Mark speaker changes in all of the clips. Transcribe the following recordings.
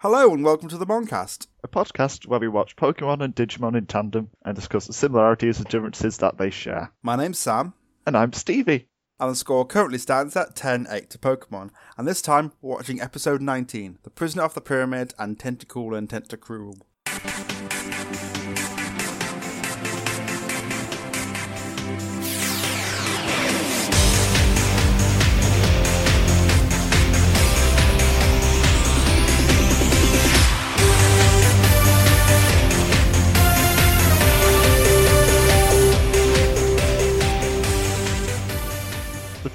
Speaker 1: Hello and welcome to the Moncast.
Speaker 2: a podcast where we watch Pokemon and Digimon in tandem and discuss the similarities and differences that they share.
Speaker 1: My name's Sam,
Speaker 2: And I'm Stevie.
Speaker 1: and the score currently stands at 10 8 to Pokemon. And this time, we're watching episode 19 The Prisoner of the Pyramid and Tentacool and Tentacruel.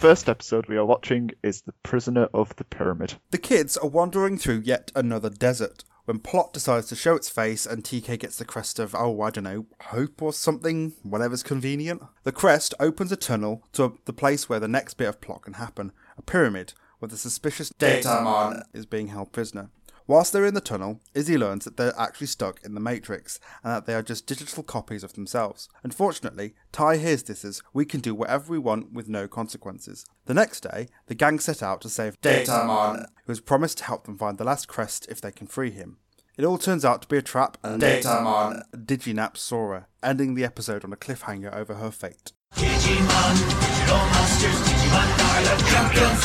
Speaker 2: First episode we are watching is The Prisoner of the Pyramid.
Speaker 1: The kids are wandering through yet another desert when Plot decides to show its face and TK gets the crest of, oh, I don't know, hope or something, whatever's convenient. The crest opens a tunnel to the place where the next bit of plot can happen a pyramid where the suspicious Datamon is being held prisoner. Whilst they're in the tunnel, Izzy learns that they're actually stuck in the Matrix and that they are just digital copies of themselves. Unfortunately, Tai hears this as we can do whatever we want with no consequences. The next day, the gang set out to save Datamon, who has promised to help them find the last crest if they can free him. It all turns out to be a trap, and Datamon diginaps Sora, ending the episode on a cliffhanger over her fate.
Speaker 3: Digimon, digital monsters, Digimon are the champions.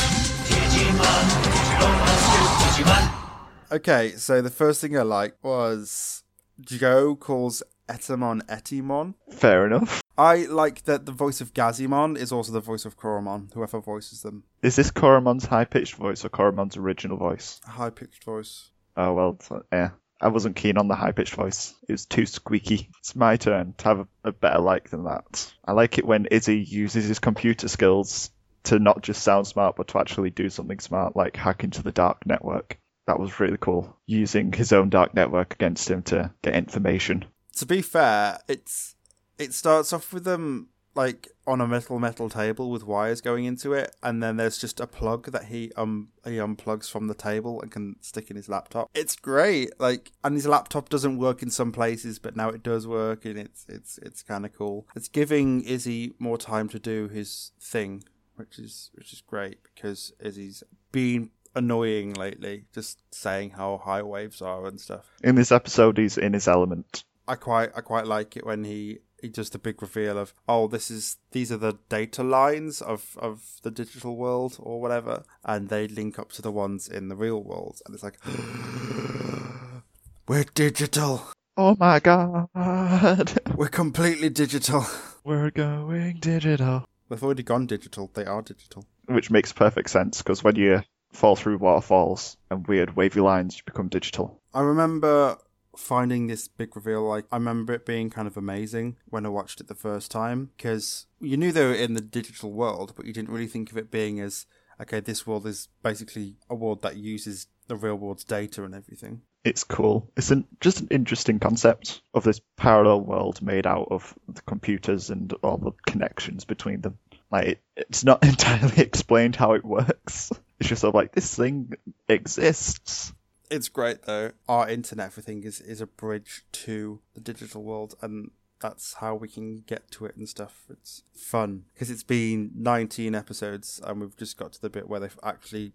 Speaker 3: Digimon, digital monsters, Digimon.
Speaker 1: Okay, so the first thing I like was Joe calls Etemon Etimon.
Speaker 2: Fair enough.
Speaker 1: I like that the voice of Gazimon is also the voice of Koromon, whoever voices them.
Speaker 2: Is this Koromon's high pitched voice or Koromon's original voice?
Speaker 1: High pitched voice.
Speaker 2: Oh, well, so- yeah. I wasn't keen on the high pitched voice. It was too squeaky. It's my turn to have a, a better like than that. I like it when Izzy uses his computer skills to not just sound smart, but to actually do something smart, like hack into the dark network. That was really cool. Using his own dark network against him to get information.
Speaker 1: To be fair, it's it starts off with them like on a metal metal table with wires going into it, and then there's just a plug that he um he unplugs from the table and can stick in his laptop. It's great, like, and his laptop doesn't work in some places, but now it does work, and it's it's it's kind of cool. It's giving Izzy more time to do his thing, which is which is great because Izzy's been annoying lately, just saying how high waves are and stuff.
Speaker 2: In this episode, he's in his element.
Speaker 1: I quite I quite like it when he he does the big reveal of oh this is these are the data lines of of the digital world or whatever and they link up to the ones in the real world and it's like we're digital
Speaker 2: Oh my god!
Speaker 1: we're completely digital
Speaker 2: We're going digital.
Speaker 1: they've already gone digital they are digital
Speaker 2: Which makes perfect sense because when you fall through waterfalls and weird wavy lines, you become digital.
Speaker 1: I remember finding this big reveal like I remember it being kind of amazing when I watched it the first time because you knew they were in the digital world but you didn't really think of it being as okay this world is basically a world that uses the real world's data and everything
Speaker 2: It's cool. It's an, just an interesting concept of this parallel world made out of the computers and all the connections between them. Like, it, it's not entirely explained how it works. It's just sort of like, this thing exists.
Speaker 1: it's great though our internet everything is is a bridge to the digital world and that's how we can get to it and stuff. It's fun because it's been 19 episodes and we've just got to the bit where they actually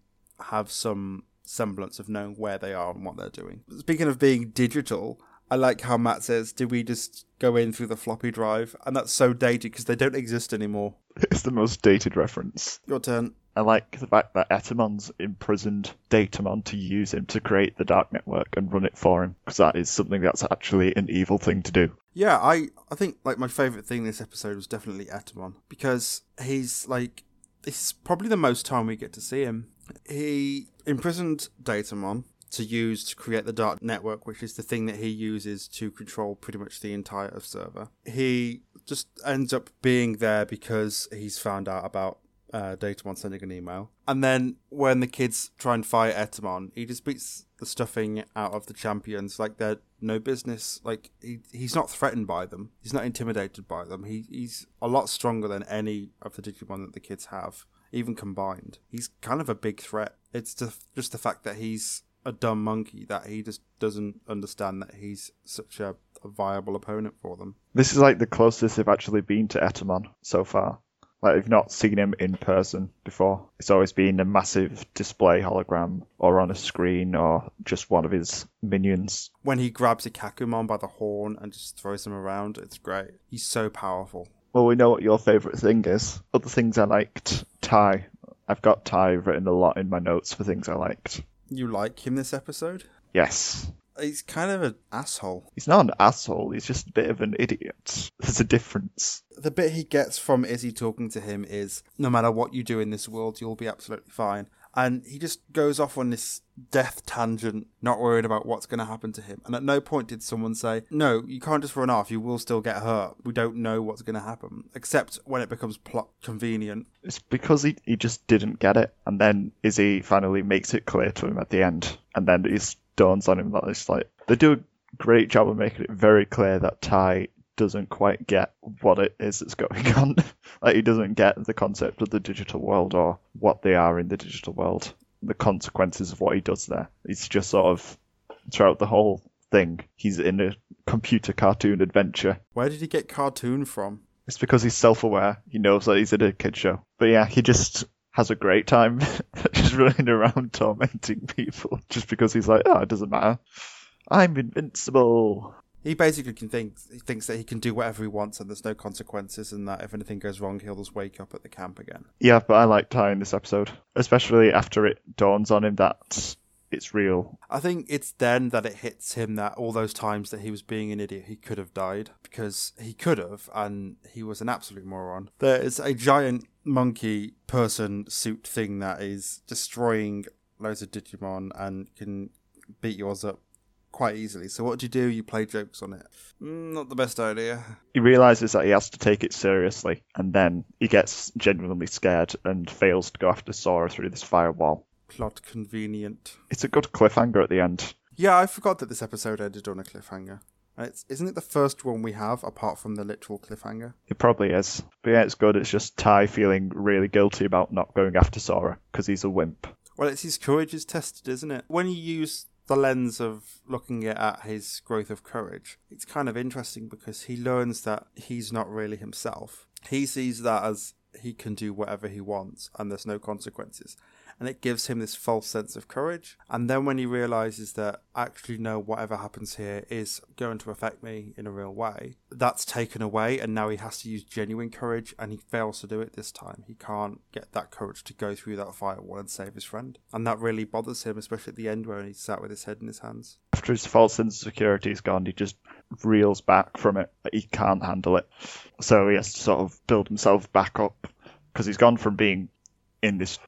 Speaker 1: have some semblance of knowing where they are and what they're doing. Speaking of being digital, I like how Matt says, "Did we just go in through the floppy drive?" And that's so dated because they don't exist anymore.
Speaker 2: It's the most dated reference.
Speaker 1: Your turn.
Speaker 2: I like the fact that Etemon's imprisoned Datamon to use him to create the dark network and run it for him, because that is something that's actually an evil thing to do.
Speaker 1: Yeah, I I think like my favorite thing this episode was definitely Etemon because he's like this is probably the most time we get to see him. He imprisoned Datamon to use to create the dark network, which is the thing that he uses to control pretty much the entire server. He just ends up being there because he's found out about uh, Datamon sending an email. And then when the kids try and fight Etemon, he just beats the stuffing out of the champions like they're no business. Like he, he's not threatened by them. He's not intimidated by them. He, he's a lot stronger than any of the Digimon that the kids have, even combined. He's kind of a big threat. It's just, just the fact that he's a dumb monkey that he just doesn't understand that he's such a, a viable opponent for them.
Speaker 2: This is like the closest they've actually been to Etemon so far. Like they've not seen him in person before. It's always been a massive display hologram or on a screen or just one of his minions.
Speaker 1: When he grabs Ikkakumon by the horn and just throws him around, it's great. He's so powerful.
Speaker 2: Well, we know what your favourite thing is. Other things I liked, Tai. I've got Tai written a lot in my notes for things I liked.
Speaker 1: You like him this episode?
Speaker 2: Yes.
Speaker 1: He's kind of an asshole.
Speaker 2: He's not an asshole, he's just a bit of an idiot. There's a difference.
Speaker 1: The bit he gets from Izzy talking to him is no matter what you do in this world, you'll be absolutely fine. And he just goes off on this death tangent, not worried about what's going to happen to him. And at no point did someone say, No, you can't just run off, you will still get hurt. We don't know what's going to happen. Except when it becomes plot convenient.
Speaker 2: It's because he, he just didn't get it, and then Izzy finally makes it clear to him at the end, and then it dawns on him that it's like they do a great job of making it very clear that Tai doesn't quite get what it is that's going on. like he doesn't get the concept of the digital world or what they are in the digital world, the consequences of what he does there. He's just sort of throughout the whole thing, he's in a computer cartoon adventure.
Speaker 1: Where did he get cartoon from?
Speaker 2: It's because he's self-aware. He knows that he's in a kid show. But yeah, he just has a great time just running around tormenting people just because he's like, oh, it doesn't matter. I'm invincible.
Speaker 1: He basically can think he thinks that he can do whatever he wants and there's no consequences and that if anything goes wrong he'll just wake up at the camp again.
Speaker 2: Yeah, but I like Tai in this episode, especially after it dawns on him that it's real.
Speaker 1: I think it's then that it hits him that all those times that he was being an idiot, he could have died because he could have, and he was an absolute moron. There is a giant monkey person suit thing that is destroying loads of Digimon and can beat yours up quite easily. So what do you do? You play jokes on it. Mm, not the best idea.
Speaker 2: He realizes that he has to take it seriously, and then he gets genuinely scared and fails to go after Sora through this firewall.
Speaker 1: Plot convenient.
Speaker 2: It's a good cliffhanger at the end.
Speaker 1: Yeah, I forgot that this episode ended on a cliffhanger. It's, isn't it the first one we have apart from the literal cliffhanger?
Speaker 2: It probably is. But yeah, it's good. It's just Tai feeling really guilty about not going after Sora because he's a wimp.
Speaker 1: Well, it's his courage is tested, isn't it? When you use the lens of looking at his growth of courage, it's kind of interesting because he learns that he's not really himself. He sees that as he can do whatever he wants and there's no consequences. And it gives him this false sense of courage. And then when he realizes that actually, no, whatever happens here is going to affect me in a real way, that's taken away. And now he has to use genuine courage and he fails to do it this time. He can't get that courage to go through that firewall and save his friend. And that really bothers him, especially at the end where he sat with his head in his hands.
Speaker 2: After his false sense of security is gone, he just reels back from it. He can't handle it. So he has to sort of build himself back up because he's gone from being in this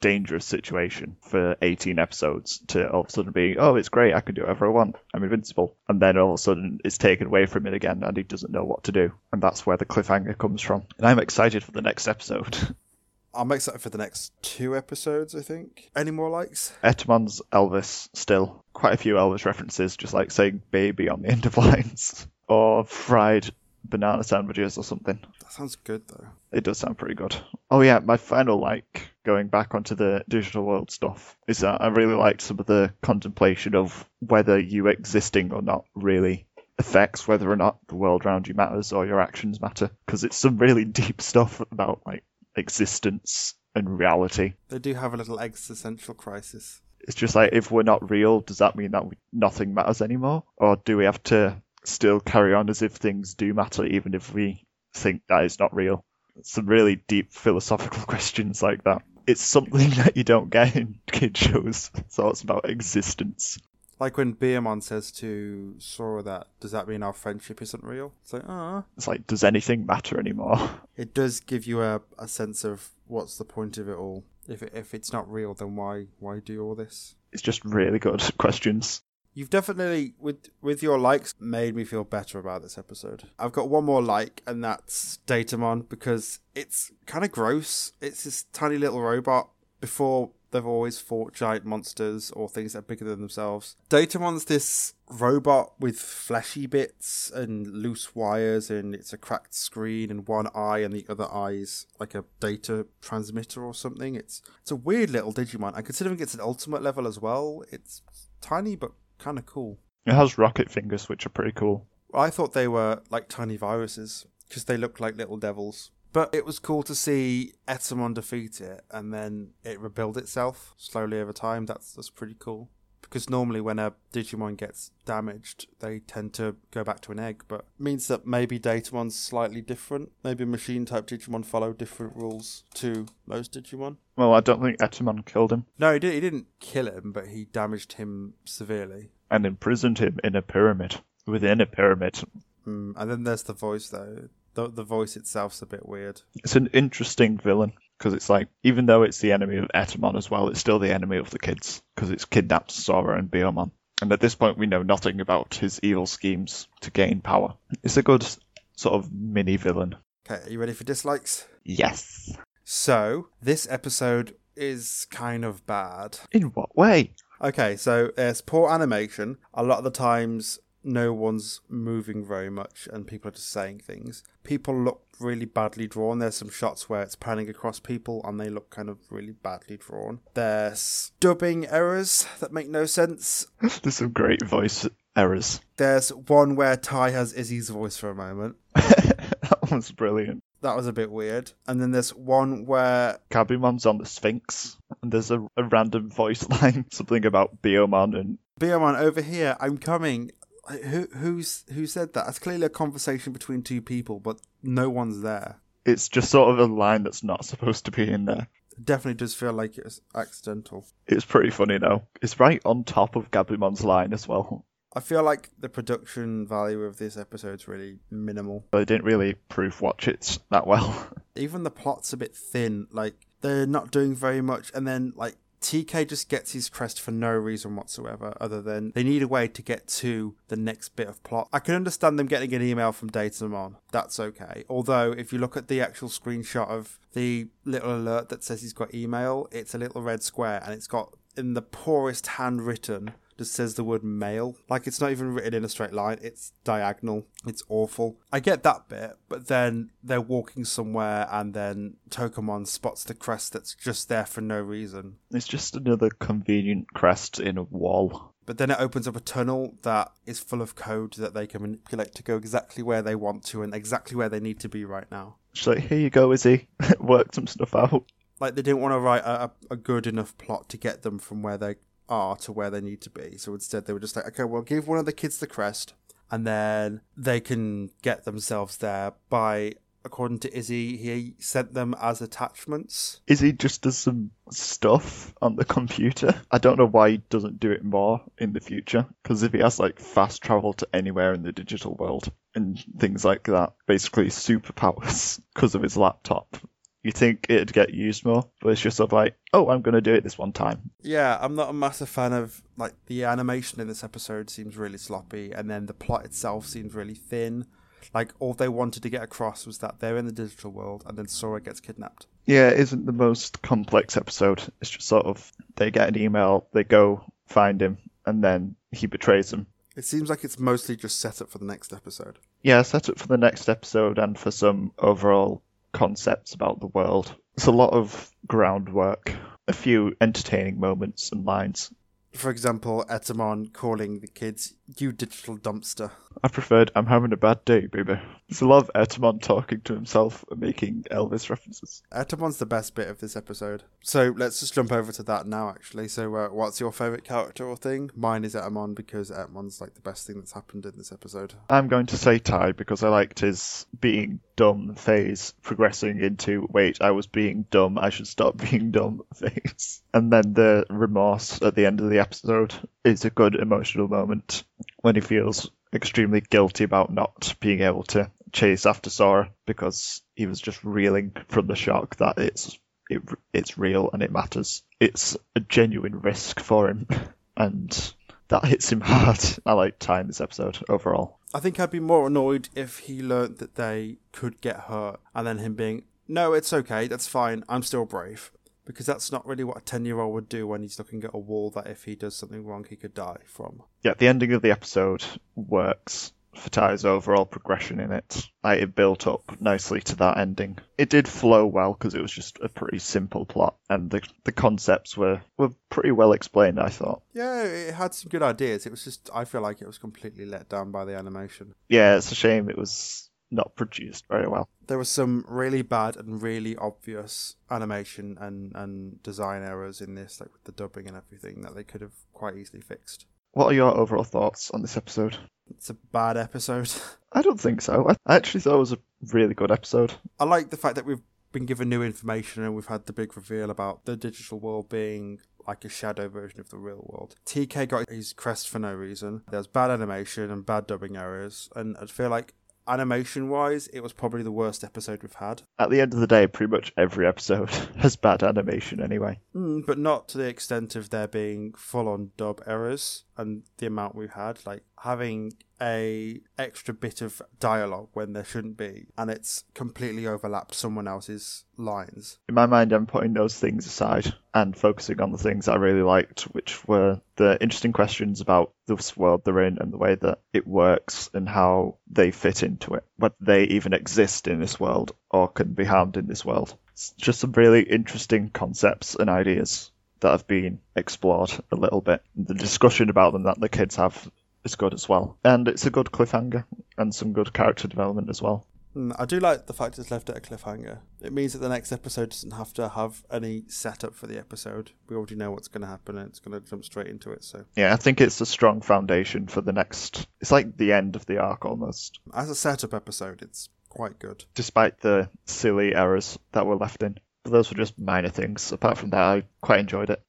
Speaker 2: dangerous situation for 18 episodes to all of a sudden being, oh, it's great, I can do whatever I want, I'm invincible. And then all of a sudden it's taken away from it again and he doesn't know what to do. And that's where the cliffhanger comes from. And I'm excited for the next episode.
Speaker 1: I'm excited for the next two episodes, I think. Any more likes?
Speaker 2: Etemon's Elvis still. Quite a few Elvis references, just like saying baby on the end of lines. Or fried banana sandwiches or something.
Speaker 1: That sounds good, though.
Speaker 2: It does sound pretty good. Oh yeah, my final like going back onto the digital world stuff is that I really liked some of the contemplation of whether you existing or not really affects whether or not the world around you matters or your actions matter because it's some really deep stuff about like existence and reality.
Speaker 1: They do have a little existential crisis.
Speaker 2: It's just like if we're not real, does that mean that we, nothing matters anymore, or do we have to still carry on as if things do matter even if we think that is not real? Some really deep philosophical questions like that. It's something that you don't get in kid shows. Thoughts about existence.
Speaker 1: Like when Biyomon says to Sora that, does that mean our friendship isn't real? It's like, ah.
Speaker 2: It's like, does anything matter anymore?
Speaker 1: It does give you a, a sense of what's the point of it all. If, it, if it's not real, then why why do all this?
Speaker 2: It's just really good questions.
Speaker 1: You've definitely, with with your likes, made me feel better about this episode. I've got one more like, and that's Datamon because it's kind of gross. It's this tiny little robot. Before they've always fought giant monsters or things that are bigger than themselves. Datamon's this robot with fleshy bits and loose wires, and it's a cracked screen and one eye, and the other eye's like a data transmitter or something. It's it's a weird little Digimon. And considering it's an ultimate level as well, it's tiny but kind of cool.
Speaker 2: It has rocket fingers, which are pretty cool.
Speaker 1: I thought they were like tiny viruses because they look like little devils. But it was cool to see Etemon defeat it and then it rebuild itself slowly over time. That's that's pretty cool. Because normally when a Digimon gets damaged, they tend to go back to an egg, but means that maybe Datamon's slightly different. Maybe machine type Digimon follow different rules to most Digimon.
Speaker 2: Well, I don't think Etemon killed him
Speaker 1: No, he, did, he didn't kill him, but he damaged him severely.
Speaker 2: and imprisoned him in a pyramid. Within a pyramid.
Speaker 1: Mm, and then there's the voice, though. The, the voice itself's a bit weird.
Speaker 2: It's an interesting villain because it's like, even though it's the enemy of Etemon as well, it's still the enemy of the kids because it's kidnapped Sora and Biyomon. And at this point, we know nothing about his evil schemes to gain power. It's a good sort of mini villain.
Speaker 1: Okay, are you ready for dislikes?
Speaker 2: Yes.
Speaker 1: So, this episode is kind of bad.
Speaker 2: In what way?
Speaker 1: Okay, so it's poor animation. A lot of the times, no one's moving very much and people are just saying things. People look really badly drawn. There's some shots where it's panning across people and they look kind of really badly drawn. There's dubbing errors that make no sense.
Speaker 2: There's some great voice errors.
Speaker 1: There's one where Tai has Izzy's voice for a moment.
Speaker 2: that was brilliant.
Speaker 1: That was a bit weird. And then there's one where
Speaker 2: Gabumon's on the Sphinx, and there's a, a random voice line, something about Biyomon and
Speaker 1: Bioman over here, I'm coming. Who who's who said that? That's clearly a conversation between two people, but no one's there.
Speaker 2: it's just sort of a line that's not supposed to be in there.
Speaker 1: It definitely does feel like it's accidental.
Speaker 2: It's pretty funny though. It's right on top of Gabumon's line as well.
Speaker 1: I feel like the production value of this episode's really minimal.
Speaker 2: They didn't really proof watch it that well.
Speaker 1: Even the plot's a bit thin. Like they're not doing very much, and then like TK just gets his crest for no reason whatsoever, other than they need a way to get to the next bit of plot. I can understand them getting an email from Datamon. That's okay. Although, if you look at the actual screenshot of the little alert that says he's got email, it's a little red square and it's got in the poorest handwritten just says the word mail. Like it's not even written in a straight line, it's diagonal. It's awful. I get that bit, but then they're walking somewhere and then Tokomon spots the crest that's just there for no reason.
Speaker 2: It's just another convenient crest in a wall.
Speaker 1: But then it opens up a tunnel that is full of code that they can manipulate to go exactly where they want to and exactly where they need to be right now.
Speaker 2: She's like, here you go, Izzy. Work some stuff out.
Speaker 1: Like they didn't want to write a, a- good enough plot to get them from where they are to where they need to be. So instead they were just like, okay, well give one of the kids the crest and then they can get themselves there by according to Izzy, he sent them as attachments.
Speaker 2: Izzy just does some stuff on the computer. I don't know why he doesn't do it more in the future. Because if he has like fast travel to anywhere in the digital world and things like that, basically superpowers because of his laptop, you think it'd get used more. But it's just sort of like, oh, I'm going to do it this one time.
Speaker 1: Yeah, I'm not a massive fan of like the animation in this episode seems really sloppy, and then the plot itself seems really thin. Like all they wanted to get across was that they're in the digital world, and then Sora gets kidnapped.
Speaker 2: Yeah, it isn't the most complex episode. It's just sort of they get an email, they go find him, and then he betrays them.
Speaker 1: It seems like it's mostly just set up for the next episode.
Speaker 2: Yeah, set up for the next episode and for some overall concepts about the world. It's a lot of groundwork, a few entertaining moments and lines.
Speaker 1: For example, Etemon calling the kids "you digital dumpster."
Speaker 2: I preferred I'm having a bad day, baby. There's a lot of Etemon talking to himself and making Elvis references.
Speaker 1: Etemon's the best bit of this episode. So let's just jump over to that now. Actually, so uh, what's your favorite character or thing? Mine is Etemon because Etemon's like the best thing that's happened in this episode.
Speaker 2: I'm going to say Tai because I liked his being dumb phase progressing into wait, I was being dumb, I should stop being dumb phase. And then the remorse at the end of the episode is a good emotional moment when he feels extremely guilty about not being able to chase after Sora because he was just reeling from the shock that it's it, it's real and it matters. It's a genuine risk for him and that hits him hard. I like in this episode overall.
Speaker 1: I think I'd be more annoyed if he learnt that they could get hurt and then him being, no, it's okay, that's fine, I'm still brave. Because that's not really what a 10 year old would do when he's looking at a wall that if he does something wrong, he could die from.
Speaker 2: yeah, the ending of the episode works for Tai's overall progression in it. Like, it built up nicely to that ending. It did flow well because it was just a pretty simple plot, and the the concepts were were pretty well explained. I thought.
Speaker 1: Yeah, it had some good ideas. It was just, I feel like it was completely let down by the animation.
Speaker 2: Yeah, it's a shame it was not produced very well.
Speaker 1: There was some really bad and really obvious animation and, and design errors in this, like with the dubbing and everything, that they could have quite easily fixed.
Speaker 2: What are your overall thoughts on this episode?
Speaker 1: It's a bad episode.
Speaker 2: I don't think so. I I actually thought it was a really good episode.
Speaker 1: I like the fact that we've been given new information and we've had the big reveal about the digital world being like a shadow version of the real world. TK got his crest for no reason. There's bad animation and bad dubbing errors, and I feel like animation wise, it was probably the worst episode we've had.
Speaker 2: At the end of the day, pretty much every episode has bad animation anyway.
Speaker 1: Mm, but not to the extent of there being full on dub errors and the amount we've had. Like having a extra bit of dialogue when there shouldn't be, and it's completely overlapped someone else's lines.
Speaker 2: In my mind, I'm putting those things aside and focusing on the things I really liked, which were the interesting questions about this world they're in and the way that it works and how they fit into it, whether they even exist in this world or can be harmed in this world. It's just some really interesting concepts and ideas that have been explored a little bit. The discussion about them that the kids have is good as well. And it's a good cliffhanger and some good character development as well.
Speaker 1: Mm, I do like the fact it's left at a cliffhanger. It means that the next episode doesn't have to have any setup for the episode. We already know what's going to happen and it's going to jump straight into it. So,
Speaker 2: Yeah, I think it's a strong foundation for the next. It's like the end of the arc almost,
Speaker 1: as a setup episode, it's quite good.
Speaker 2: despite the silly errors that were left in. But those were just minor things. Apart from that, I quite enjoyed it.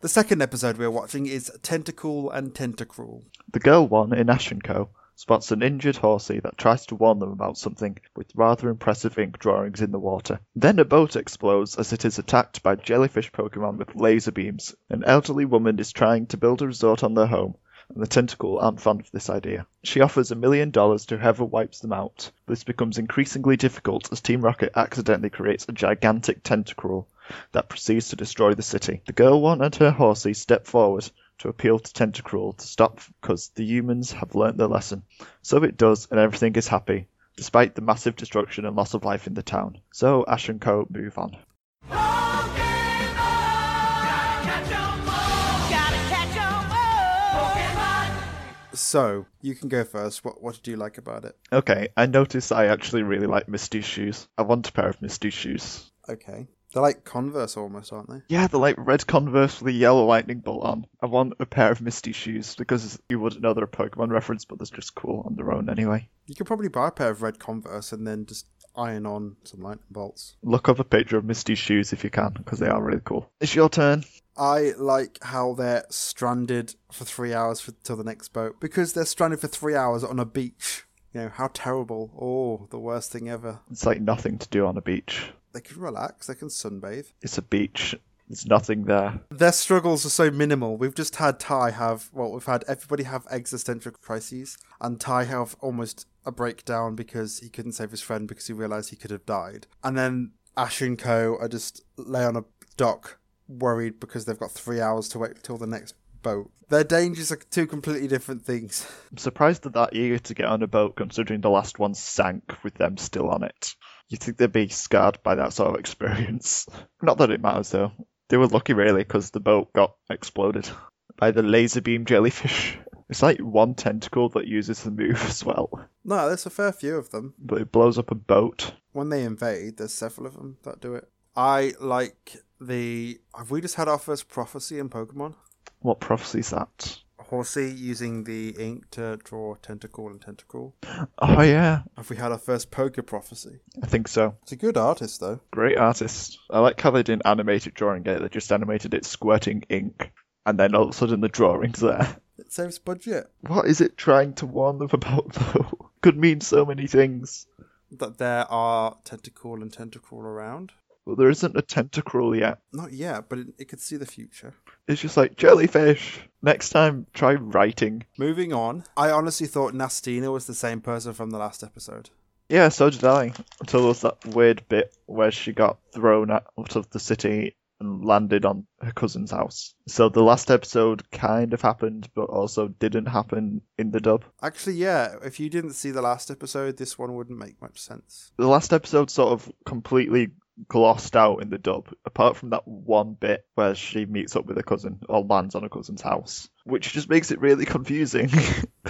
Speaker 1: The second episode we're watching is Tentacool and Tentacruel.
Speaker 2: The girl one in Ash Co. spots an injured horsea that tries to warn them about something with rather impressive ink drawings in the water. Then a boat explodes as it is attacked by jellyfish Pokemon with laser beams. An elderly woman is trying to build a resort on their home, and the tentacool aren't fond of this idea. She offers a million dollars to whoever wipes them out. This becomes increasingly difficult as Team Rocket accidentally creates a gigantic tentacruel that proceeds to destroy the city. The girl one and her horsea step forward to appeal to Tentacruel to stop because the humans have learnt their lesson. So it does, and everything is happy, despite the massive destruction and loss of life in the town. So Ash and Co. move on.
Speaker 1: So, you can go first. What, what did you like about it?
Speaker 2: Okay, I noticed I actually really like Misty shoes. I want a pair of Misty shoes.
Speaker 1: Okay. They're like Converse almost, aren't they?
Speaker 2: Yeah, they're like red Converse with a yellow lightning bolt on. I want a pair of Misty shoes because you wouldn't know they're a Pokemon reference, but they're just cool on their own anyway.
Speaker 1: You could probably buy a pair of red Converse and then just iron on some lightning bolts.
Speaker 2: Look up a picture of Misty's shoes if you can, because they are really cool. It's your turn.
Speaker 1: I like how they're stranded for three hours for, till the next boat because they're stranded for three hours on a beach. You know how terrible! Oh, the worst thing ever.
Speaker 2: It's like nothing to do on a beach.
Speaker 1: They can relax. They can sunbathe.
Speaker 2: It's a beach. There's nothing there.
Speaker 1: Their struggles are so minimal. We've just had Tai have well, we've had everybody have existential crises, and Tai have almost a breakdown because he couldn't save his friend because he realized he could have died. And then Ash and Co are just lay on a dock, worried because they've got three hours to wait till the next boat. Their dangers are two completely different things.
Speaker 2: I'm surprised that they're that eager to get on a boat considering the last one sank with them still on it. You'd think they'd be scarred by that sort of experience. Not that it matters though. They were lucky really because the boat got exploded by the laser beam jellyfish. It's like one tentacool that uses the move as well,
Speaker 1: No, there's a fair few of them.
Speaker 2: but it blows up a boat.
Speaker 1: When they invade, there's several of them that do it. I like the. Have we just had our first prophecy in Pokemon?
Speaker 2: What prophecy is that?
Speaker 1: Horsey using the ink to draw tentacle and tentacle.
Speaker 2: Oh yeah,
Speaker 1: Have we had our first poker prophecy?
Speaker 2: I think so.
Speaker 1: It's a good artist though.
Speaker 2: Great artist. I like how they didn't animate it drawing it, they just animated it squirting ink. And then all of a sudden the drawing's there.
Speaker 1: It saves budget.
Speaker 2: What is it trying to warn them about though? Could mean so many things.
Speaker 1: That there are tentacle and tentacle around.
Speaker 2: There isn't a tentacruel yet.
Speaker 1: Not yet, but it, it could see the future.
Speaker 2: It's just like jellyfish. Next time, try writing.
Speaker 1: Moving on, I honestly thought Nastina was the same person from the last episode.
Speaker 2: Yeah, so did I. Until there was that weird bit where she got thrown out of the city and landed on her cousin's house. So the last episode kind of happened, but also didn't happen in the dub.
Speaker 1: Actually, yeah, if you didn't see the last episode, this one wouldn't make much sense.
Speaker 2: The last episode sort of completely glossed out in the dub, apart from that one bit where she meets up with her cousin or lands on her cousin's house, which just makes it really confusing.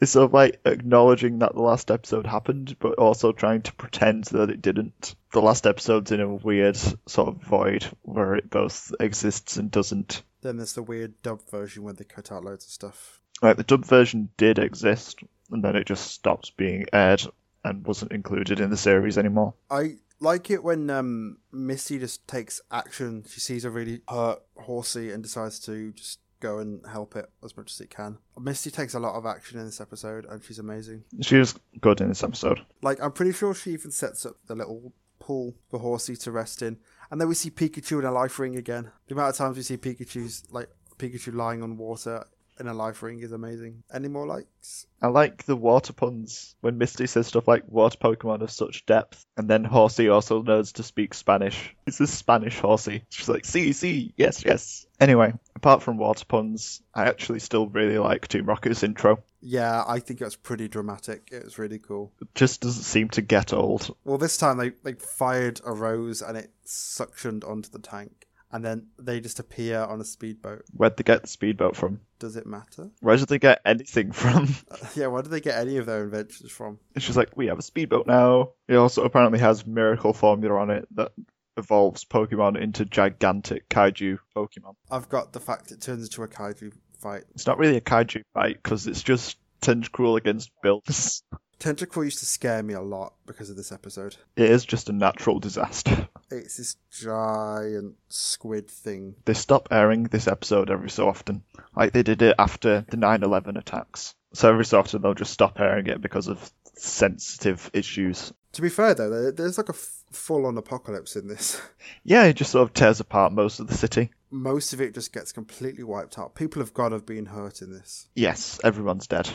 Speaker 2: it's sort of like acknowledging that the last episode happened, but also trying to pretend that it didn't. The last episode's in a weird sort of void where it both exists and doesn't.
Speaker 1: Then there's the weird dub version where they cut out loads of stuff.
Speaker 2: Like the dub version did exist, and then it just stopped being aired and wasn't included in the series anymore.
Speaker 1: I like it when um, Misty just takes action. She sees a really hurt horsea and decides to just go and help it as much as it can. Misty takes a lot of action in this episode, and she's amazing.
Speaker 2: She was good in this episode.
Speaker 1: Like I'm pretty sure she even sets up the little pool for Horsea to rest in, and then we see Pikachu in a life ring again. The amount of times we see Pikachu's like Pikachu lying on water in a life ring is amazing. Any more likes?
Speaker 2: I like the water puns when Misty says stuff like water Pokemon of such depth, and then Horsea also knows to speak Spanish. It's a Spanish Horsea. She's like, see, see, yes, yes. Anyway, apart from water puns, I actually still really like Team Rocket's intro.
Speaker 1: Yeah, I think it was pretty dramatic. It was really cool.
Speaker 2: It just doesn't seem to get old.
Speaker 1: Well, this time they, they fired a rose and it suctioned onto the tank. And then they just appear on a speedboat.
Speaker 2: Where'd they get the speedboat from?
Speaker 1: Does it matter?
Speaker 2: Where did they get anything from?
Speaker 1: yeah, where did they get any of their inventions from?
Speaker 2: It's just like, we have a speedboat now. It also apparently has miracle formula on it that evolves Pokemon into gigantic kaiju Pokemon.
Speaker 1: I've got the fact it turns into a kaiju fight.
Speaker 2: It's not really a kaiju fight because it's just Tentacruel against Bills.
Speaker 1: Tentacruel used to scare me a lot because of this episode.
Speaker 2: It is just a natural disaster.
Speaker 1: It's this giant squid thing.
Speaker 2: They stop airing this episode every so often. Like they did it after the 9 11 attacks. So every so often they'll just stop airing it because of sensitive issues.
Speaker 1: To be fair though, there's like a f- full-on apocalypse in this.
Speaker 2: Yeah, it just sort of tears apart most of the city.
Speaker 1: Most of it just gets completely wiped out. People have got to have been hurt in this,
Speaker 2: Yes, everyone's dead.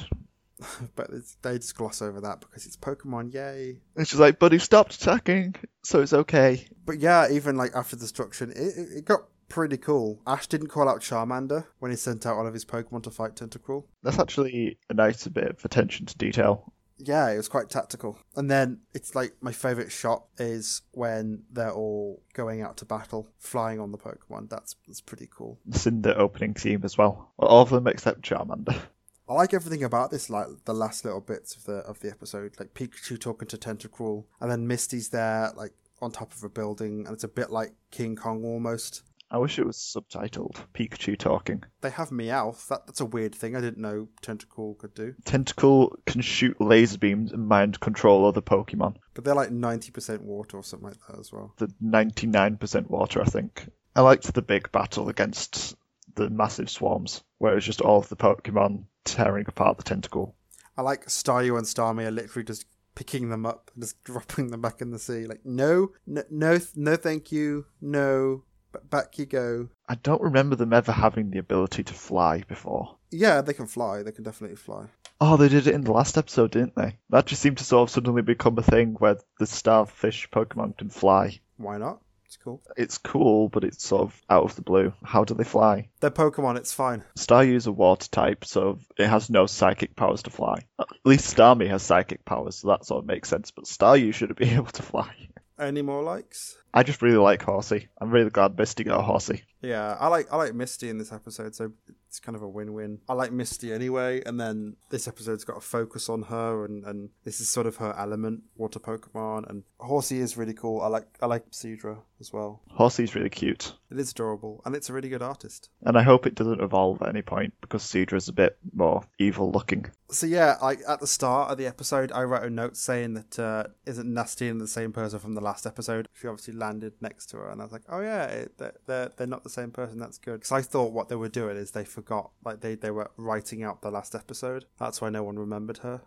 Speaker 1: but it's, they just gloss over that because it's Pokemon, yay!
Speaker 2: It's just like, but he stopped attacking, so it's okay.
Speaker 1: But yeah, even like after destruction, it, it, got pretty cool. Ash didn't call out Charmander when he sent out all of his Pokemon to fight Tentacruel.
Speaker 2: That's actually a nice bit of attention to detail.
Speaker 1: Yeah, it was quite tactical. And then it's like my favorite shot is when they're all going out to battle, flying on the Pokemon. That's that's pretty cool.
Speaker 2: It's in the opening theme as. Well, all of them except Charmander.
Speaker 1: I like everything about this, like the last little bits of the of the episode, like Pikachu talking to Tentacruel, and then Misty's there, like on top of a building, and it's a bit like King Kong almost.
Speaker 2: I wish it was subtitled Pikachu talking.
Speaker 1: They have Meowth. That that's a weird thing. I didn't know Tentacruel could do.
Speaker 2: Tentacool can shoot laser beams and mind control other Pokemon.
Speaker 1: But they're like ninety percent water or something like that as well.
Speaker 2: The 99% water, I think. I liked the big battle against the massive swarms, where it was just all of the Pokemon tearing apart the tentacool.
Speaker 1: I like Staryu and Starmie are literally just picking them up and just dropping them back in the sea. Like no, no, no, no, thank you, no. But back you go.
Speaker 2: I don't remember them ever having the ability to fly before.
Speaker 1: Yeah, they can fly. They can definitely fly.
Speaker 2: Oh, they did it in the last episode, didn't they? That just seemed to sort of suddenly become a thing where the starfish Pokemon can fly.
Speaker 1: Why not? It's cool.
Speaker 2: It's cool, but it's sort of out of the blue. How do they fly?
Speaker 1: They're Pokemon. It's fine.
Speaker 2: Staryu's a water type, so it has no psychic powers to fly. At least Starmie has psychic powers, so that sort of makes sense, but Staryu should be able to fly.
Speaker 1: Any more likes?
Speaker 2: I just really like Horsea. I'm really glad Misty got a Horsea.
Speaker 1: Yeah, I like I like Misty in this episode, so it's kind of a win-win. I like Misty anyway, and then this episode's got a focus on her, and, and this is sort of her element, water Pokemon, and Horsea is really cool. I like I like Seadra as well.
Speaker 2: Horsea's really cute.
Speaker 1: It is adorable, and it's a really good artist.
Speaker 2: And I hope it doesn't evolve at any point because Seadra's a bit more evil looking.
Speaker 1: So yeah, like at the start of the episode, I wrote a note saying that uh, isn't Nastina the same person from the last episode? She obviously landed next to her, and I was like, oh yeah, it, they're, they're they're not the same person. That's good because I thought what they were doing is they forgot, like they they were writing out the last episode. That's why no one remembered her.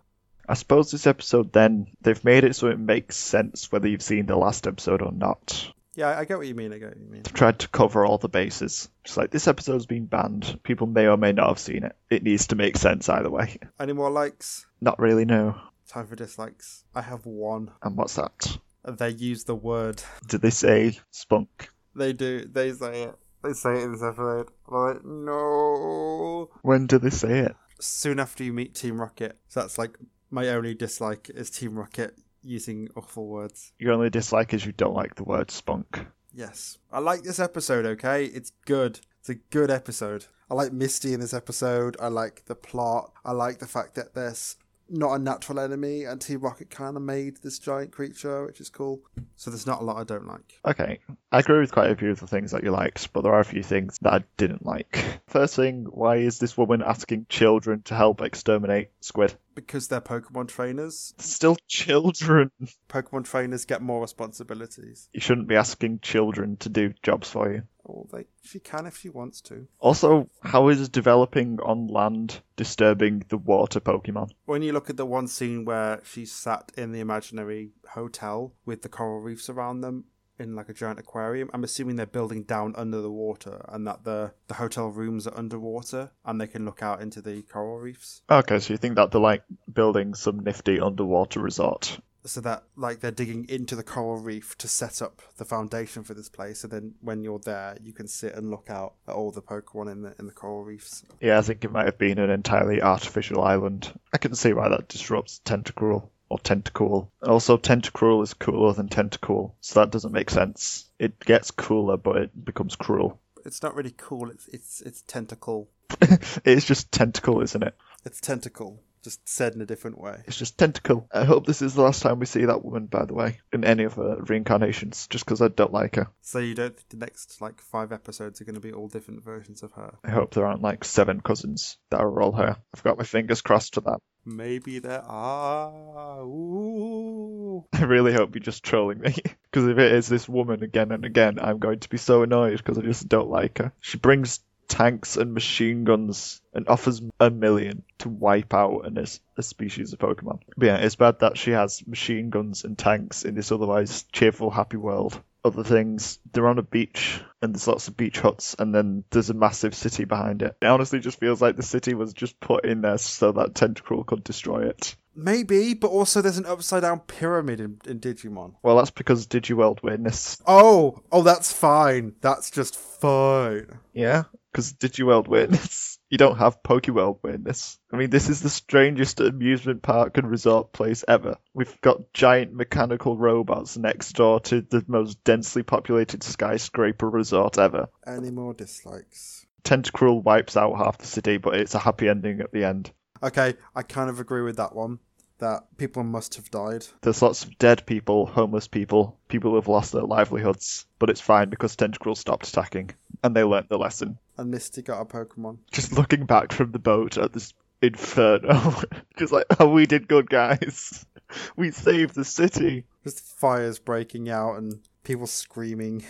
Speaker 2: I suppose this episode then, they've made it so it makes sense whether you've seen the last episode or not.
Speaker 1: Yeah, I, get what you mean. I get what you mean.
Speaker 2: Tried to cover all the bases. Just like this episode's been banned. People may or may not have seen it. It needs to make sense either way.
Speaker 1: Any more likes?
Speaker 2: Not really, no.
Speaker 1: Time for dislikes. I have one.
Speaker 2: And what's that?
Speaker 1: They use the word.
Speaker 2: Did they say spunk?
Speaker 1: They do. They say it. They say it in this episode. I'm like, no.
Speaker 2: When do they say it?
Speaker 1: soon after you meet Team Rocket. So that's like my only dislike is Team Rocket using awful words.
Speaker 2: Your only dislike is you don't like the word spunk.
Speaker 1: Yes. I like this episode, okay? It's good. It's a good episode. I like Misty in this episode. I like the plot. I like the fact that there's not a natural enemy and Team Rocket kind of made this giant creature, which is cool. So there's not a lot I don't like.
Speaker 2: Okay, I agree with quite a few of the things that you liked, but there are a few things that I didn't like. First thing, why is this woman asking children to help exterminate squid?
Speaker 1: Because they're Pokemon trainers.
Speaker 2: Still children.
Speaker 1: Pokemon trainers get more responsibilities.
Speaker 2: You shouldn't be asking children to do jobs for you.
Speaker 1: Or they she can if she wants to.
Speaker 2: Also, how is developing on land disturbing the water Pokemon?
Speaker 1: When you look at the one scene where she's sat in the imaginary hotel with the coral reefs around them in like a giant aquarium, I'm assuming they're building down under the water and that the, the hotel rooms are underwater and they can look out into the coral reefs.
Speaker 2: Okay, so you think that they're like building some nifty underwater resort?
Speaker 1: So that like they're digging into the coral reef to set up the foundation for this place, and then when you're there, you can sit and look out at all the Pokemon in the in the coral reefs.
Speaker 2: Yeah, I think it might have been an entirely artificial island. I can see why that disrupts Tentacruel or Tentacool. Also, Tentacruel is cooler than Tentacool, so that doesn't make sense. It gets cooler, but it becomes cruel.
Speaker 1: It's not really cool. It's it's it's tentacle.
Speaker 2: it's just tentacle, isn't it?
Speaker 1: It's tentacle, just said in a different way.
Speaker 2: It's just tentacle. I hope this is the last time we see that woman, by the way, in any of her reincarnations, just because I don't like her.
Speaker 1: So you don't think the next like five episodes are going to be all different versions of her?
Speaker 2: I hope there aren't like seven cousins that are all her. I've got my fingers crossed for that.
Speaker 1: Maybe there are. Ooh.
Speaker 2: I really hope you're just trolling me. Because if it is this woman again and again, I'm going to be so annoyed because I just don't like her. She brings tanks and machine guns and offers a million to wipe out an, a species of Pokemon. But yeah, it's bad that she has machine guns and tanks in this otherwise cheerful, happy world. Other things, they're on a beach and there's lots of beach huts and then there's a massive city behind it. It honestly just feels like the city was just put in there so that Tentacruel could destroy it.
Speaker 1: Maybe, but also there's an upside down pyramid in, in Digimon.
Speaker 2: Well, that's because Digiworld witness.
Speaker 1: Oh, oh, that's fine. That's just fine.
Speaker 2: Yeah, because Digiworld witness. You don't have Pokeworld witness. I mean, this is the strangest amusement park and resort place ever. We've got giant mechanical robots next door to the most densely populated skyscraper resort ever.
Speaker 1: Any more dislikes?
Speaker 2: Tentacruel wipes out half the city, but it's a happy ending at the end.
Speaker 1: Okay, I kind of agree with that one. That people must have died.
Speaker 2: There's lots of dead people, homeless people, people who have lost their livelihoods, but it's fine because Tentacruel stopped attacking, and they learnt the lesson.
Speaker 1: And Misty got a Pokemon.
Speaker 2: Just looking back from the boat at this inferno, just like, oh, we did good, guys. We saved the city.
Speaker 1: Just fires breaking out and people screaming.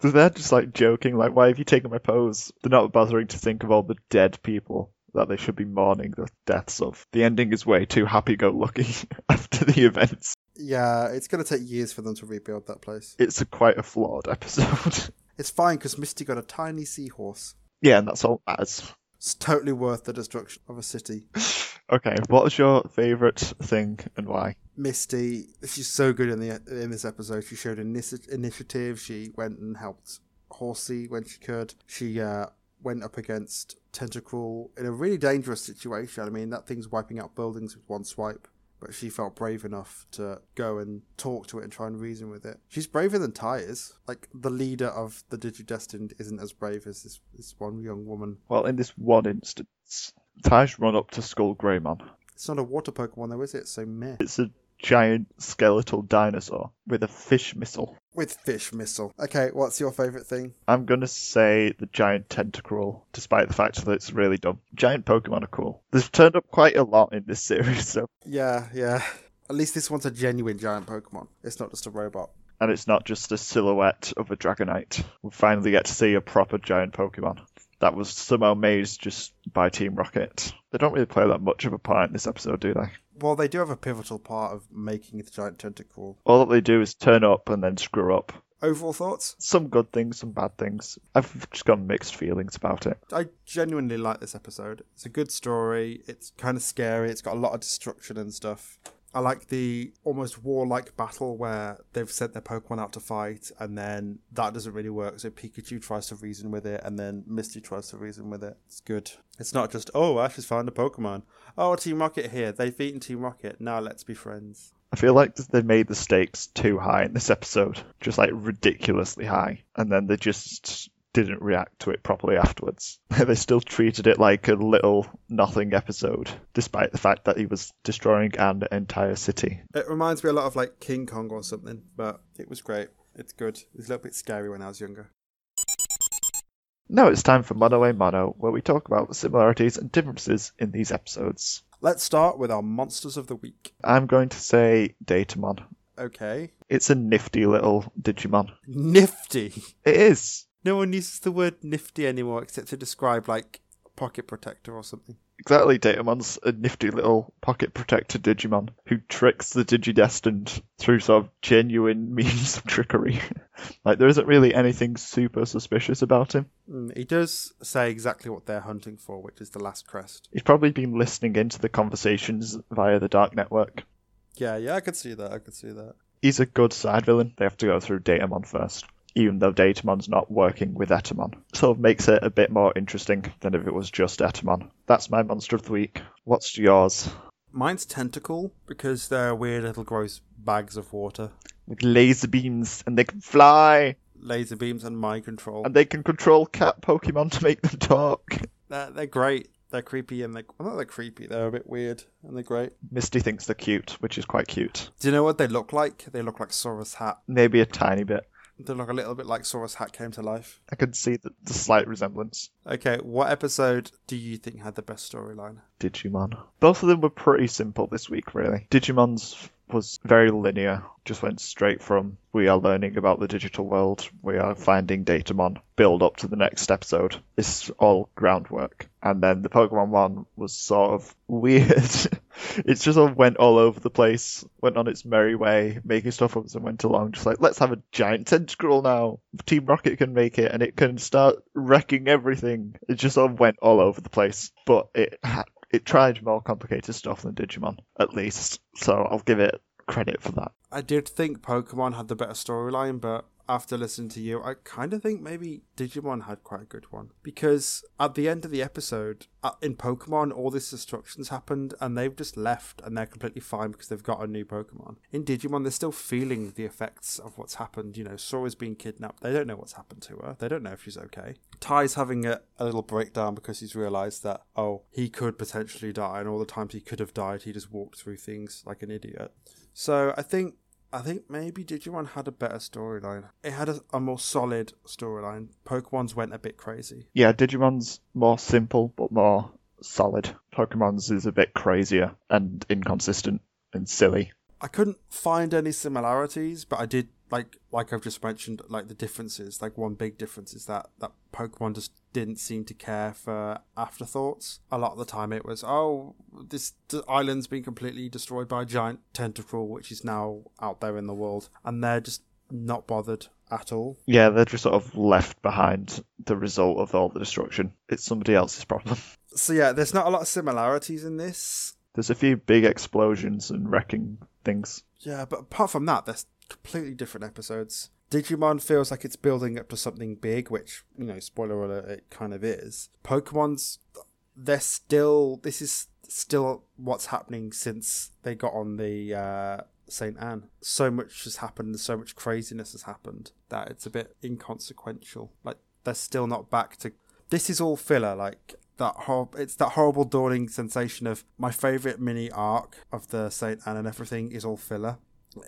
Speaker 2: So they're just like joking, like, why have you taken my pose? They're not bothering to think of all the dead people that they should be mourning the deaths of. The ending is way too happy go lucky after the events.
Speaker 1: Yeah, it's going to take years for them to rebuild that place.
Speaker 2: It's a quite a flawed episode.
Speaker 1: It's fine because Misty got a tiny seahorse.
Speaker 2: yeah, and that's all that matters.
Speaker 1: It's totally worth the destruction of a city.
Speaker 2: Okay, what was your favourite thing and why?
Speaker 1: Misty, she's so good in the in this episode. She showed initiative. She went and helped Horsea when she could. She uh, went up against Tentacruel in a really dangerous situation. I mean, that thing's wiping out buildings with one swipe. But she felt brave enough to go and talk to it and try and reason with it. She's braver than Tai is. Like, the leader of the Digidestined isn't as brave as this, this one young woman.
Speaker 2: Well, in this one instance, Taj run up to Skull Greymon.
Speaker 1: It's not a water Pokemon though, is it? So meh.
Speaker 2: It's a giant skeletal dinosaur with a fish missile.
Speaker 1: With fish missile. Okay, what's your favourite thing?
Speaker 2: I'm gonna say the giant tentacruel, despite the fact that it's really dumb. Giant Pokemon are cool. They've turned up quite a lot in this series, so
Speaker 1: Yeah, yeah. At least this one's a genuine giant Pokemon. It's not just a robot.
Speaker 2: and it's not just a silhouette of a Dragonite. We finally get to see a proper giant Pokemon. That was somehow made just by Team Rocket. They don't really play that much of a part in this episode, do they?
Speaker 1: Well, they do have a pivotal part of making the giant tentacle.
Speaker 2: All that they do is turn up and then screw up.
Speaker 1: Overall thoughts?
Speaker 2: Some good things, some bad things. I've just got mixed feelings about it.
Speaker 1: I genuinely like this episode. It's a good story. It's kind of scary. It's got a lot of destruction and stuff. I like the almost warlike battle where they've sent their Pokemon out to fight, and then that doesn't really work. So Pikachu tries to reason with it, and then Misty tries to reason with it. It's good. It's not just, oh, Ash has found a Pokemon. Oh, Team Rocket here. They've beaten Team Rocket. Now let's be friends.
Speaker 2: I feel like they made the stakes too high in this episode, just like ridiculously high, and then they just didn't react to it properly afterwards. they still treated it like a little nothing episode, despite the fact that he was destroying an entire city.
Speaker 1: It reminds me a lot of like King Kong or something, but it was great. It's good. It was a little bit scary when I was younger.
Speaker 2: Now it's time for Mono a Mono, where we talk about the similarities and differences in these episodes.
Speaker 1: Let's start with our monsters of the week.
Speaker 2: I'm going to say Datamon.
Speaker 1: Okay.
Speaker 2: It's a nifty little Digimon.
Speaker 1: Nifty.
Speaker 2: It is.
Speaker 1: No one uses the word nifty anymore except to describe like pocket protector or something.
Speaker 2: Exactly, Datamon's a nifty little pocket protector Digimon who tricks the Digidestined through sort of genuine means of trickery. like, there isn't really anything super suspicious about him.
Speaker 1: Mm, he does say exactly what they're hunting for, which is the last crest.
Speaker 2: He's probably been listening into the conversations via the Dark Network.
Speaker 1: Yeah, yeah, I could see that. I could see that.
Speaker 2: He's a good side villain. They have to go through Datamon first. Even though Datamon's not working with Etemon. Sort of makes it a bit more interesting than if it was just Etemon. That's my monster of the week. What's yours?
Speaker 1: Mine's Tentacool because they're weird little gross bags of water.
Speaker 2: With laser beams, and they can fly,
Speaker 1: Laser beams and mind control.
Speaker 2: and they can control cat Pokemon to make them talk.
Speaker 1: They're, they're great. They're creepy and they're well, not they're creepy. They're a bit weird and they're great.
Speaker 2: Misty thinks they're cute, which is quite cute.
Speaker 1: Do you know what they look like? They look like Sora's hat.
Speaker 2: Maybe a tiny bit.
Speaker 1: They look a little bit like Sora's hat came to life.
Speaker 2: I can see the, the slight resemblance.
Speaker 1: Okay, what episode do you think had the best storyline?
Speaker 2: Digimon. Both of them were pretty simple this week, really. Digimon's was very linear, just went straight from we are learning about the digital world, we are finding Datamon, build up to the next episode. It's all groundwork. And then the Pokemon one was sort of weird. it just sort of went all over the place, went on its merry way, making stuff up as it went along, just like, let's have a giant Tentacruel now. Team Rocket can make it and it can start wrecking everything. It just sort of went all over the place. But it it tried more complicated stuff than Digimon, at least. So I'll give it credit for that.
Speaker 1: I did think Pokemon had the better storyline, but after listening to you, I kind of think maybe Digimon had quite a good one. Because at the end of the episode, uh, in Pokemon, all this destruction's happened and they've just left and they're completely fine because they've got a new Pokemon. In Digimon, they're still feeling the effects of what's happened. You know, Sora's been kidnapped. They don't know what's happened to her. They don't know if she's okay. Tai's having a, a little breakdown because he's realised that, oh, he could potentially die and all the times he could have died, he just walked through things like an idiot. So I think I think maybe Digimon had a better storyline. It had a, a more solid storyline. Pokemon's went a bit crazy.
Speaker 2: Yeah, Digimon's more simple but more solid. Pokemon's is a bit crazier and inconsistent and silly.
Speaker 1: I couldn't find any similarities, but I did like like I've just mentioned, like the differences. Like one big difference is that that Pokemon just didn't seem to care for afterthoughts. A lot of the time, it was oh, this island's been completely destroyed by a giant Tentacruel, which is now out there in the world, and they're just not bothered at all.
Speaker 2: Yeah, they're just sort of left behind the result of all the destruction. It's somebody else's problem.
Speaker 1: So yeah, there's not a lot of similarities in this.
Speaker 2: There's a few big explosions and wrecking things.
Speaker 1: Yeah, but apart from that, there's completely different episodes. Digimon feels like it's building up to something big, which, you know, spoiler alert, it kind of is. Pokemon's, they're still, this is still what's happening since they got on the uh, St. Anne. So much has happened, so much craziness has happened that it's a bit inconsequential. Like, they're still not back to. This is all filler, like. That hor- it's that horrible dawning sensation of my favorite mini arc of the Saint Anne and everything is all filler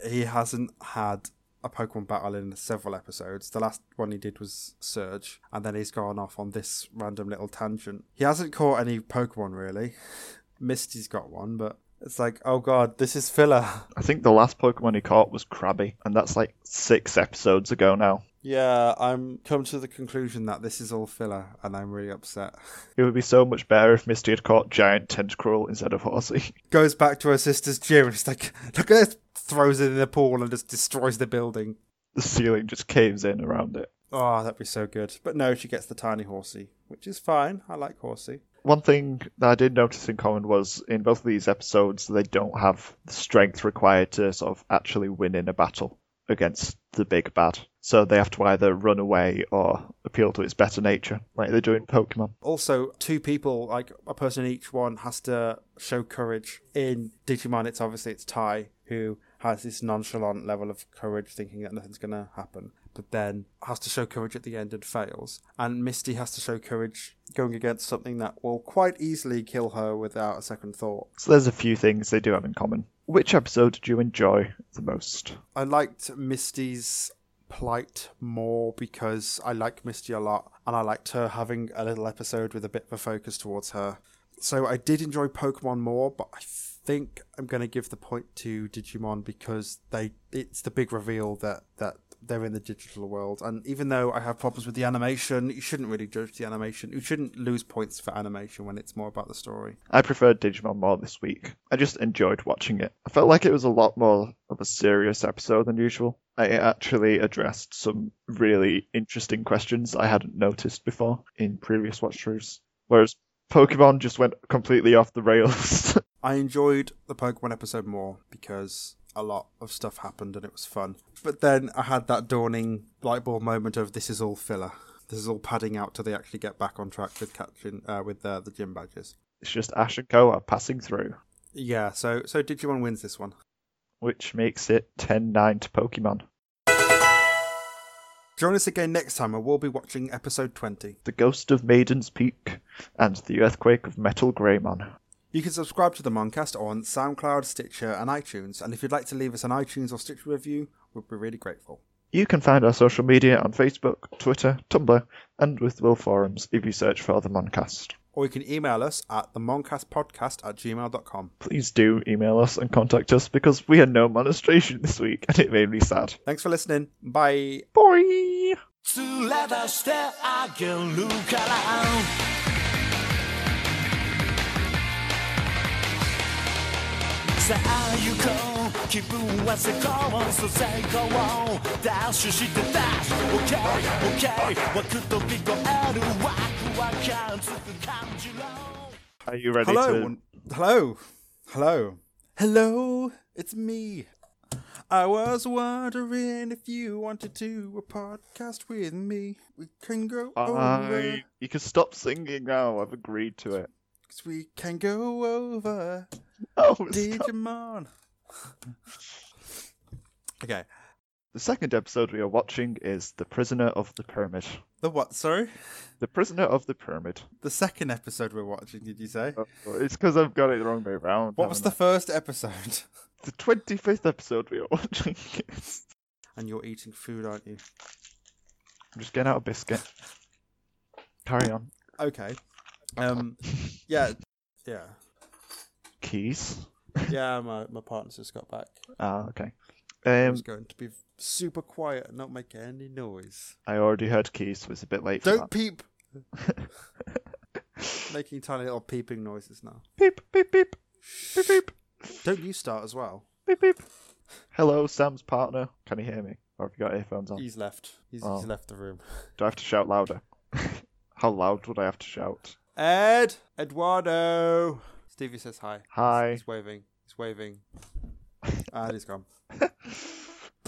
Speaker 1: he hasn't had a Pokemon battle in several episodes. The last one he did was Surge, and then he's gone off on this random little tangent. He hasn't caught any Pokemon really. Misty's got one, but it's like, oh god, this is filler.
Speaker 2: I think the last Pokemon he caught was Krabby, and that's like six episodes ago now.
Speaker 1: Yeah, I'm come to the conclusion that this is all filler, and I'm really upset.
Speaker 2: It would be so much better if Misty had caught Giant Tentacruel instead of Horsea.
Speaker 1: Goes back to her sister's gym, and it's like, look at this, throws it in the pool and just destroys the building.
Speaker 2: The ceiling just caves in around it.
Speaker 1: Oh, that'd be so good. But no, she gets the tiny Horsea, which is fine. I like Horsea.
Speaker 2: One thing that I did notice in common was in both of these episodes, they don't have the strength required to sort of actually win in a battle against the big bad. So they have to either run away or appeal to its better nature, like they do in Pokemon.
Speaker 1: Also, two people, like a person each one, has to show courage. In Digimon, it's obviously it's Tai who has this nonchalant level of courage, thinking that nothing's going to happen, but then has to show courage at the end and fails. And Misty has to show courage going against something that will quite easily kill her without a second thought.
Speaker 2: So there's a few things they do have in common. Which episode did you enjoy the most?
Speaker 1: I liked Misty's plight more because I like Misty a lot, and I liked her having a little episode with a bit of a focus towards her. So I did enjoy Pokemon more, but I think I'm going to give the point to Digimon because they it's the big reveal that that they're in the digital world. And even though I have problems with the animation, you shouldn't really judge the animation. You shouldn't lose points for animation when it's more about the story.
Speaker 2: I preferred Digimon more this week. I just enjoyed watching it. I felt like it was a lot more of a serious episode than usual. I actually addressed some really interesting questions I hadn't noticed before in previous watch throughs. Whereas Pokemon just went completely off the rails.
Speaker 1: I enjoyed the Pokemon episode more because a lot of stuff happened and it was fun. But then I had that dawning light bulb moment of this is all filler. This is all padding out till they actually get back on track with catching uh, with uh, the gym badges.
Speaker 2: it's just Ash and Koa passing through,
Speaker 1: Yeah, so so Digimon wins this one.
Speaker 2: which makes it 10-9 to Pokemon.
Speaker 1: Join us again next time and we'll be watching episode 20.
Speaker 2: The Ghost of Maiden's Peak and the Earthquake of Metal Greymon.
Speaker 1: You can subscribe to the Moncast on SoundCloud, Stitcher, and iTunes. And if you'd like to leave us an iTunes or Stitcher review, we'd be really grateful.
Speaker 2: You can find our social media on Facebook, Twitter, Tumblr, and with Will forums if you search for the Moncast.
Speaker 1: Or you can email us at themoncastpodcast at gmail.com.
Speaker 2: Please do email us and contact us because we had no monstration this week and it made me sad.
Speaker 1: Thanks for listening. Bye.
Speaker 2: Bye!
Speaker 3: 連れ出してあげるから さあ行こう気分は最高そう成功ダッシュしてダッシュ OKOK 枠飛び越えるワクワク感つく感じろ
Speaker 2: Are you ready
Speaker 1: Hello.
Speaker 2: to...
Speaker 1: one- Hello. Hello. Hello. It's me. I was wondering if you wanted to do a podcast with me. We can go over.
Speaker 2: I... You can stop singing now, I've agreed to it.
Speaker 1: 'cause we can go over
Speaker 2: Oh.
Speaker 1: Digimon. okay.
Speaker 2: The second episode we are watching is The Prisoner of the Pyramid.
Speaker 1: The what? Sorry.
Speaker 2: The Prisoner of the Pyramid.
Speaker 1: The second episode we're watching. Did you say?
Speaker 2: Oh, it's because I've got it the wrong way around.
Speaker 1: What was the
Speaker 2: haven't
Speaker 1: first episode?
Speaker 2: The 25th episode we are watching?
Speaker 1: and you're eating food, aren't you?
Speaker 2: I'm just getting out a biscuit. Carry on.
Speaker 1: Okay. Um. Yeah. Yeah.
Speaker 2: Keys.
Speaker 1: Yeah. My my partner's just got back.
Speaker 2: Ah, okay. Um,
Speaker 1: was going to be super quiet and not make any noise.
Speaker 2: I already heard keys, so it's a bit late for
Speaker 1: Don't peep. Making tiny little peeping noises now.
Speaker 2: that. Beep, beep, beep, beep, beep,
Speaker 1: Don't you start as well?
Speaker 2: beep, beep. Hello, Sam's partner. Can you hear me? Or have you got earphones on?
Speaker 1: He's left. He's,
Speaker 2: Oh.
Speaker 1: he's left the room.
Speaker 2: Do I have to shout louder? How loud would I have to shout?
Speaker 1: Ed, Eduardo. Stevie says hi.
Speaker 2: Hi.
Speaker 1: He's waving. He's waving. And he's gone.